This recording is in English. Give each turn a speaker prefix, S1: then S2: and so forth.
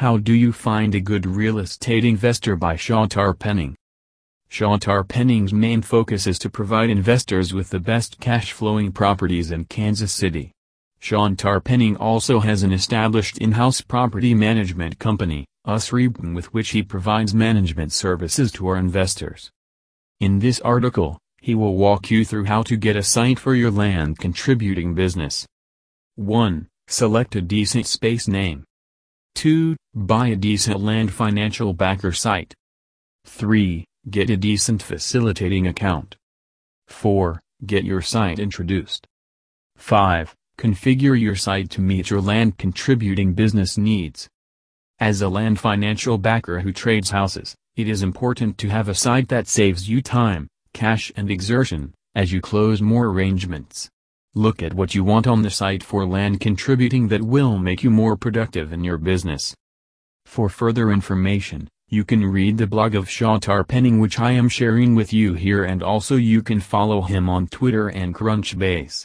S1: How do you find a good real estate investor by Sean Tarpenning? Sean Tarpenning's main focus is to provide investors with the best cash-flowing properties in Kansas City. Sean Tarpenning also has an established in-house property management company, USREEBPM with which he provides management services to our investors. In this article, he will walk you through how to get a site for your land contributing business. 1. Select a decent space name. 2. Buy a decent land financial backer site. 3. Get a decent facilitating account. 4. Get your site introduced. 5. Configure your site to meet your land contributing business needs. As a land financial backer who trades houses, it is important to have a site that saves you time, cash and exertion, as you close more arrangements. Look at what you want on the site for land contributing that will make you more productive in your business. For further information, you can read the blog of Sean Tarpenning which I am sharing with you here and also you can follow him on Twitter and Crunchbase.